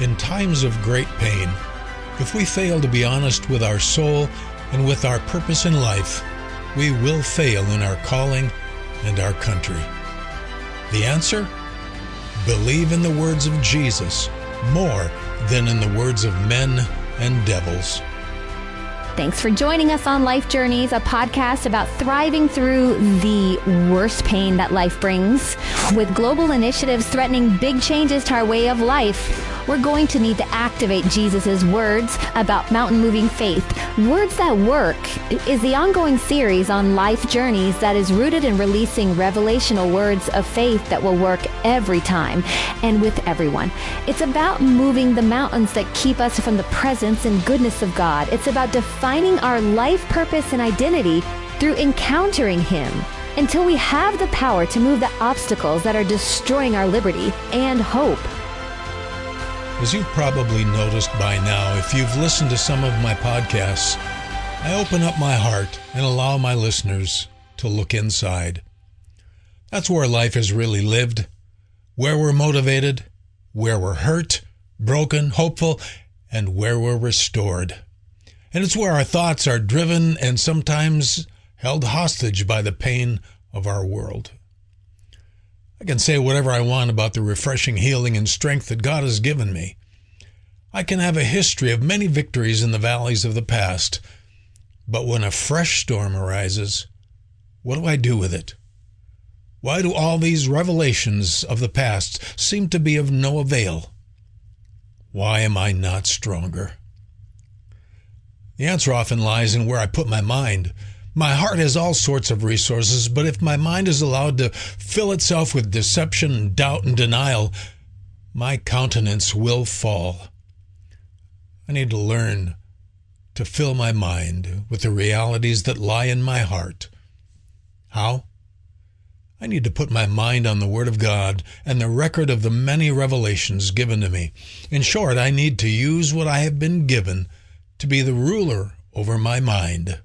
In times of great pain, if we fail to be honest with our soul and with our purpose in life, we will fail in our calling and our country. The answer? Believe in the words of Jesus more than in the words of men and devils. Thanks for joining us on Life Journeys, a podcast about thriving through the worst pain that life brings. With global initiatives threatening big changes to our way of life, we're going to need to activate Jesus' words about mountain moving faith. Words that work is the ongoing series on life journeys that is rooted in releasing revelational words of faith that will work every time and with everyone. It's about moving the mountains that keep us from the presence and goodness of God. It's about defining our life purpose and identity through encountering Him until we have the power to move the obstacles that are destroying our liberty and hope. As you've probably noticed by now, if you've listened to some of my podcasts, I open up my heart and allow my listeners to look inside. That's where life is really lived, where we're motivated, where we're hurt, broken, hopeful, and where we're restored. And it's where our thoughts are driven and sometimes held hostage by the pain of our world. I can say whatever I want about the refreshing healing and strength that God has given me. I can have a history of many victories in the valleys of the past, but when a fresh storm arises, what do I do with it? Why do all these revelations of the past seem to be of no avail? Why am I not stronger? The answer often lies in where I put my mind. My heart has all sorts of resources, but if my mind is allowed to fill itself with deception, doubt, and denial, my countenance will fall. I need to learn to fill my mind with the realities that lie in my heart. How? I need to put my mind on the Word of God and the record of the many revelations given to me. In short, I need to use what I have been given to be the ruler over my mind.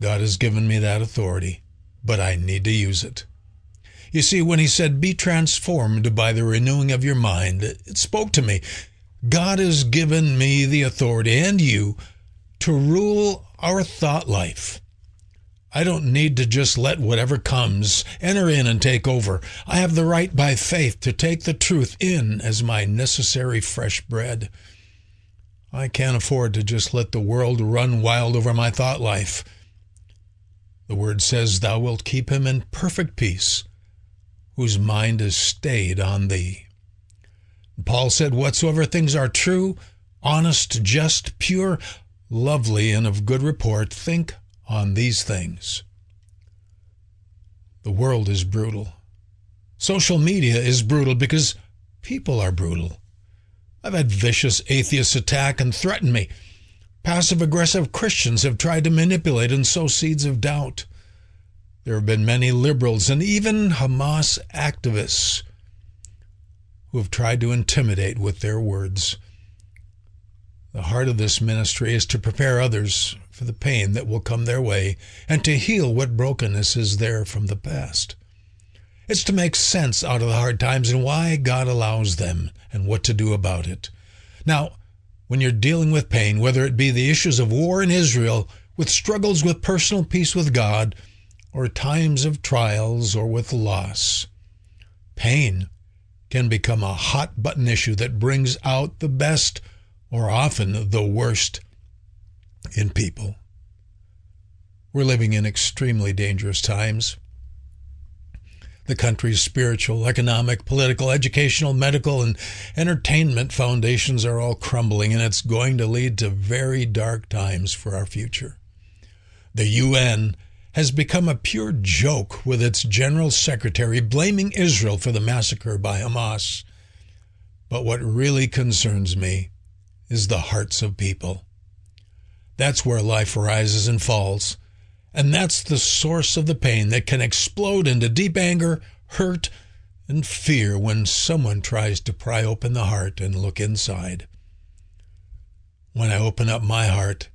God has given me that authority, but I need to use it. You see, when he said, Be transformed by the renewing of your mind, it spoke to me. God has given me the authority and you to rule our thought life. I don't need to just let whatever comes enter in and take over. I have the right by faith to take the truth in as my necessary fresh bread. I can't afford to just let the world run wild over my thought life. The word says, Thou wilt keep him in perfect peace, whose mind is stayed on thee. Paul said, Whatsoever things are true, honest, just, pure, lovely, and of good report, think on these things. The world is brutal. Social media is brutal because people are brutal. I've had vicious atheists attack and threaten me. Passive aggressive Christians have tried to manipulate and sow seeds of doubt. There have been many liberals and even Hamas activists who have tried to intimidate with their words. The heart of this ministry is to prepare others for the pain that will come their way and to heal what brokenness is there from the past. It's to make sense out of the hard times and why God allows them and what to do about it. Now, when you're dealing with pain, whether it be the issues of war in Israel, with struggles with personal peace with God, or times of trials or with loss, pain can become a hot button issue that brings out the best or often the worst in people. We're living in extremely dangerous times. The country's spiritual, economic, political, educational, medical, and entertainment foundations are all crumbling, and it's going to lead to very dark times for our future. The UN has become a pure joke with its general secretary blaming Israel for the massacre by Hamas. But what really concerns me is the hearts of people. That's where life rises and falls. And that's the source of the pain that can explode into deep anger, hurt, and fear when someone tries to pry open the heart and look inside. When I open up my heart,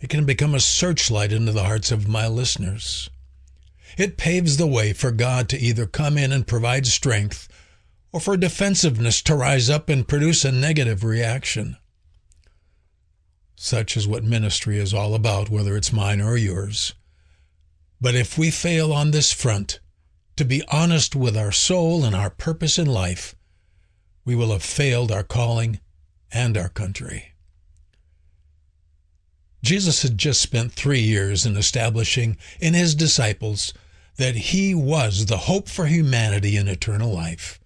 it can become a searchlight into the hearts of my listeners. It paves the way for God to either come in and provide strength or for defensiveness to rise up and produce a negative reaction. Such is what ministry is all about, whether it's mine or yours. But if we fail on this front, to be honest with our soul and our purpose in life, we will have failed our calling and our country. Jesus had just spent three years in establishing in his disciples that he was the hope for humanity in eternal life.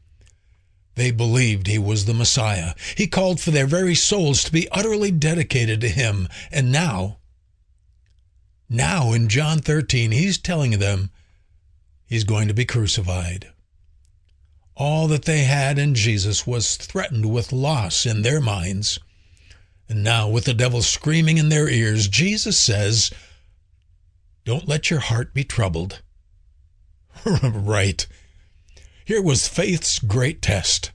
They believed he was the Messiah. He called for their very souls to be utterly dedicated to him. And now, now in John 13, he's telling them he's going to be crucified. All that they had in Jesus was threatened with loss in their minds. And now, with the devil screaming in their ears, Jesus says, Don't let your heart be troubled. right. Here was faith's great test.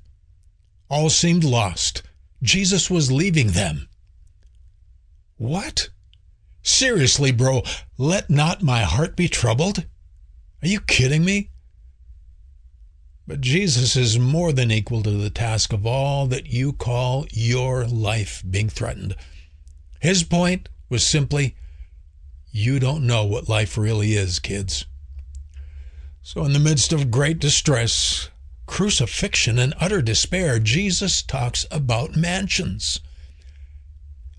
All seemed lost. Jesus was leaving them. What? Seriously, bro, let not my heart be troubled? Are you kidding me? But Jesus is more than equal to the task of all that you call your life being threatened. His point was simply, you don't know what life really is, kids. So, in the midst of great distress, crucifixion, and utter despair, Jesus talks about mansions.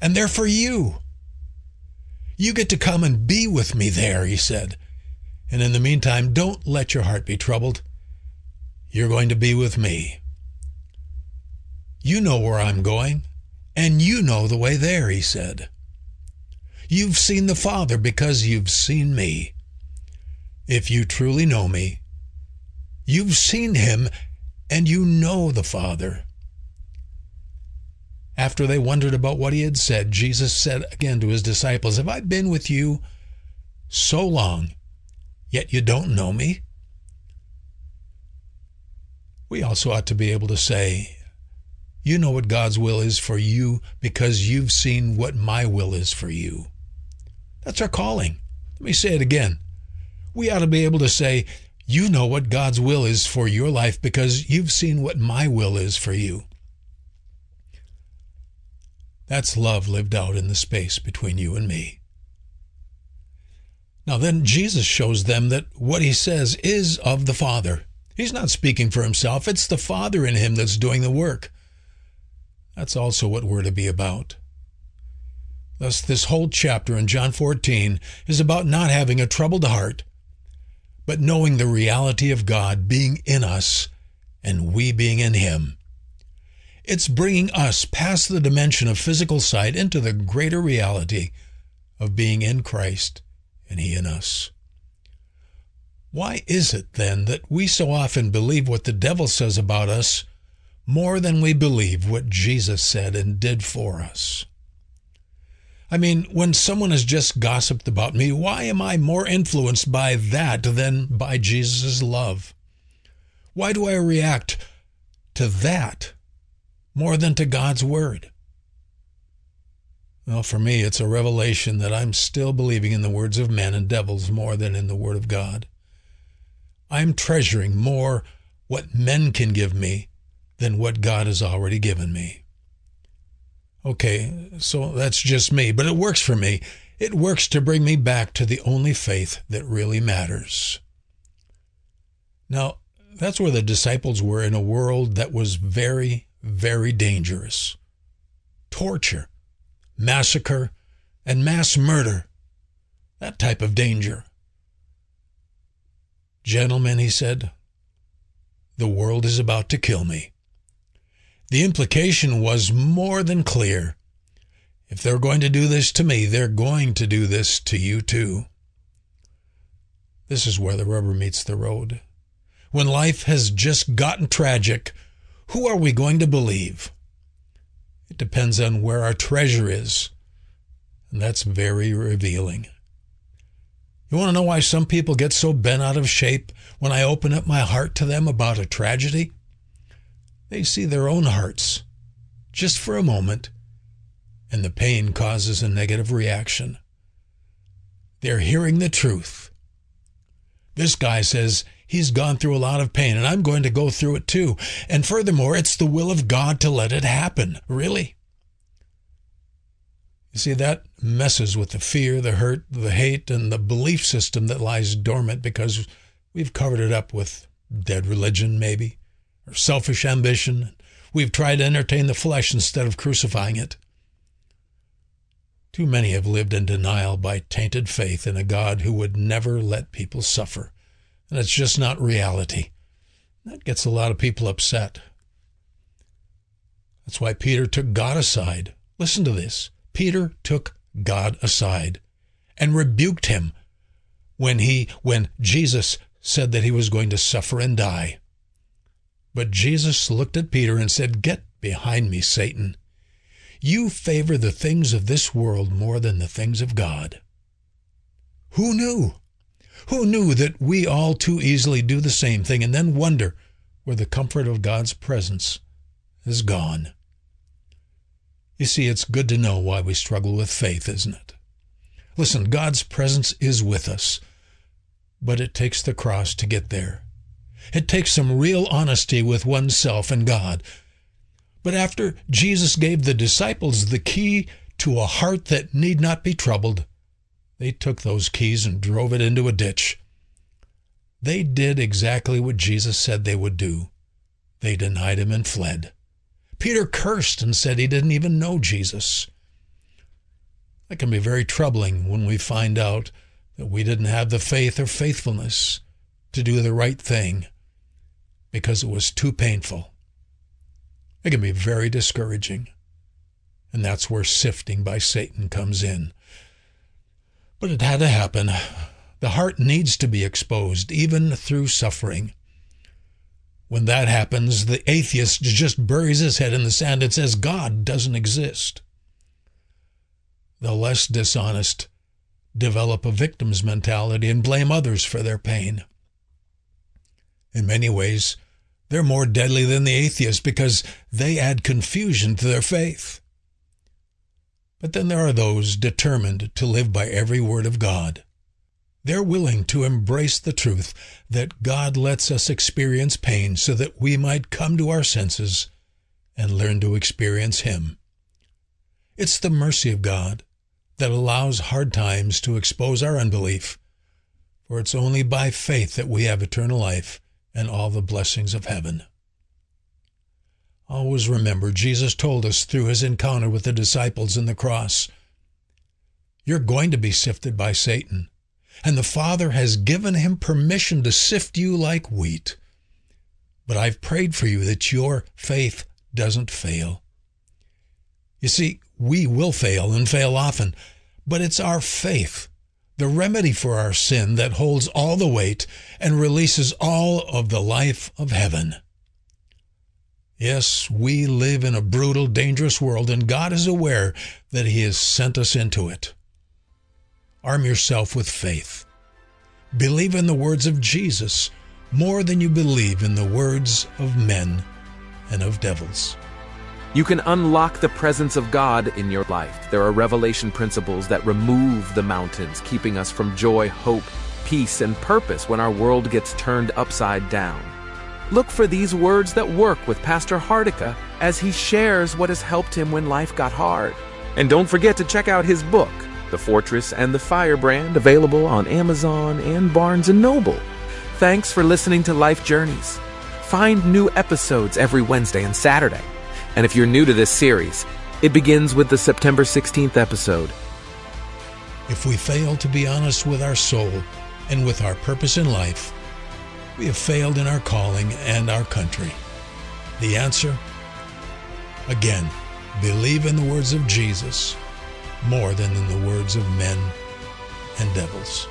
And they're for you. You get to come and be with me there, he said. And in the meantime, don't let your heart be troubled. You're going to be with me. You know where I'm going, and you know the way there, he said. You've seen the Father because you've seen me. If you truly know me, you've seen him and you know the Father. After they wondered about what he had said, Jesus said again to his disciples, Have I been with you so long, yet you don't know me? We also ought to be able to say, You know what God's will is for you because you've seen what my will is for you. That's our calling. Let me say it again we ought to be able to say, You know what God's will is for your life because you've seen what my will is for you. That's love lived out in the space between you and me. Now, then, Jesus shows them that what he says is of the Father. He's not speaking for himself, it's the Father in him that's doing the work. That's also what we're to be about. Thus, this whole chapter in John 14 is about not having a troubled heart, but knowing the reality of God being in us and we being in Him. It's bringing us past the dimension of physical sight into the greater reality of being in Christ and He in us. Why is it then that we so often believe what the devil says about us more than we believe what Jesus said and did for us? I mean, when someone has just gossiped about me, why am I more influenced by that than by Jesus' love? Why do I react to that more than to God's Word? Well, for me, it's a revelation that I'm still believing in the words of men and devils more than in the Word of God. I'm treasuring more what men can give me than what God has already given me. Okay, so that's just me, but it works for me. It works to bring me back to the only faith that really matters. Now, that's where the disciples were in a world that was very, very dangerous. Torture, massacre, and mass murder. That type of danger. Gentlemen, he said, the world is about to kill me. The implication was more than clear. If they're going to do this to me, they're going to do this to you too. This is where the rubber meets the road. When life has just gotten tragic, who are we going to believe? It depends on where our treasure is, and that's very revealing. You want to know why some people get so bent out of shape when I open up my heart to them about a tragedy? They see their own hearts just for a moment, and the pain causes a negative reaction. They're hearing the truth. This guy says He's gone through a lot of pain, and I'm going to go through it too. And furthermore, it's the will of God to let it happen. Really? You see, that messes with the fear, the hurt, the hate, and the belief system that lies dormant because we've covered it up with dead religion, maybe, or selfish ambition. We've tried to entertain the flesh instead of crucifying it. Too many have lived in denial by tainted faith in a God who would never let people suffer. And it's just not reality. That gets a lot of people upset. That's why Peter took God aside. Listen to this. Peter took God aside and rebuked him when he when Jesus said that he was going to suffer and die. But Jesus looked at Peter and said, "Get behind me, Satan. You favor the things of this world more than the things of God." Who knew? Who knew that we all too easily do the same thing and then wonder where the comfort of God's presence is gone? You see, it's good to know why we struggle with faith, isn't it? Listen, God's presence is with us, but it takes the cross to get there. It takes some real honesty with oneself and God. But after Jesus gave the disciples the key to a heart that need not be troubled, they took those keys and drove it into a ditch. They did exactly what Jesus said they would do. They denied him and fled. Peter cursed and said he didn't even know Jesus. That can be very troubling when we find out that we didn't have the faith or faithfulness to do the right thing because it was too painful. It can be very discouraging. And that's where sifting by Satan comes in. But it had to happen. The heart needs to be exposed, even through suffering. When that happens, the atheist just buries his head in the sand and says God doesn't exist. The less dishonest develop a victim's mentality and blame others for their pain. In many ways, they're more deadly than the atheist because they add confusion to their faith. But then there are those determined to live by every word of God. They're willing to embrace the truth that God lets us experience pain so that we might come to our senses and learn to experience Him. It's the mercy of God that allows hard times to expose our unbelief, for it's only by faith that we have eternal life and all the blessings of heaven. Always remember, Jesus told us through his encounter with the disciples in the cross, You're going to be sifted by Satan and the Father has given him permission to sift you like wheat. But I've prayed for you that your faith doesn't fail. You see, we will fail and fail often, but it's our faith, the remedy for our sin, that holds all the weight and releases all of the life of heaven. Yes, we live in a brutal, dangerous world, and God is aware that He has sent us into it. Arm yourself with faith. Believe in the words of Jesus more than you believe in the words of men and of devils. You can unlock the presence of God in your life. There are revelation principles that remove the mountains, keeping us from joy, hope, peace, and purpose when our world gets turned upside down. Look for these words that work with Pastor Hardika as he shares what has helped him when life got hard. And don't forget to check out his book, the Fortress and the Firebrand, available on Amazon and Barnes & Noble. Thanks for listening to Life Journeys. Find new episodes every Wednesday and Saturday. And if you're new to this series, it begins with the September 16th episode. If we fail to be honest with our soul and with our purpose in life, we have failed in our calling and our country. The answer? Again, believe in the words of Jesus more than in the words of men and devils.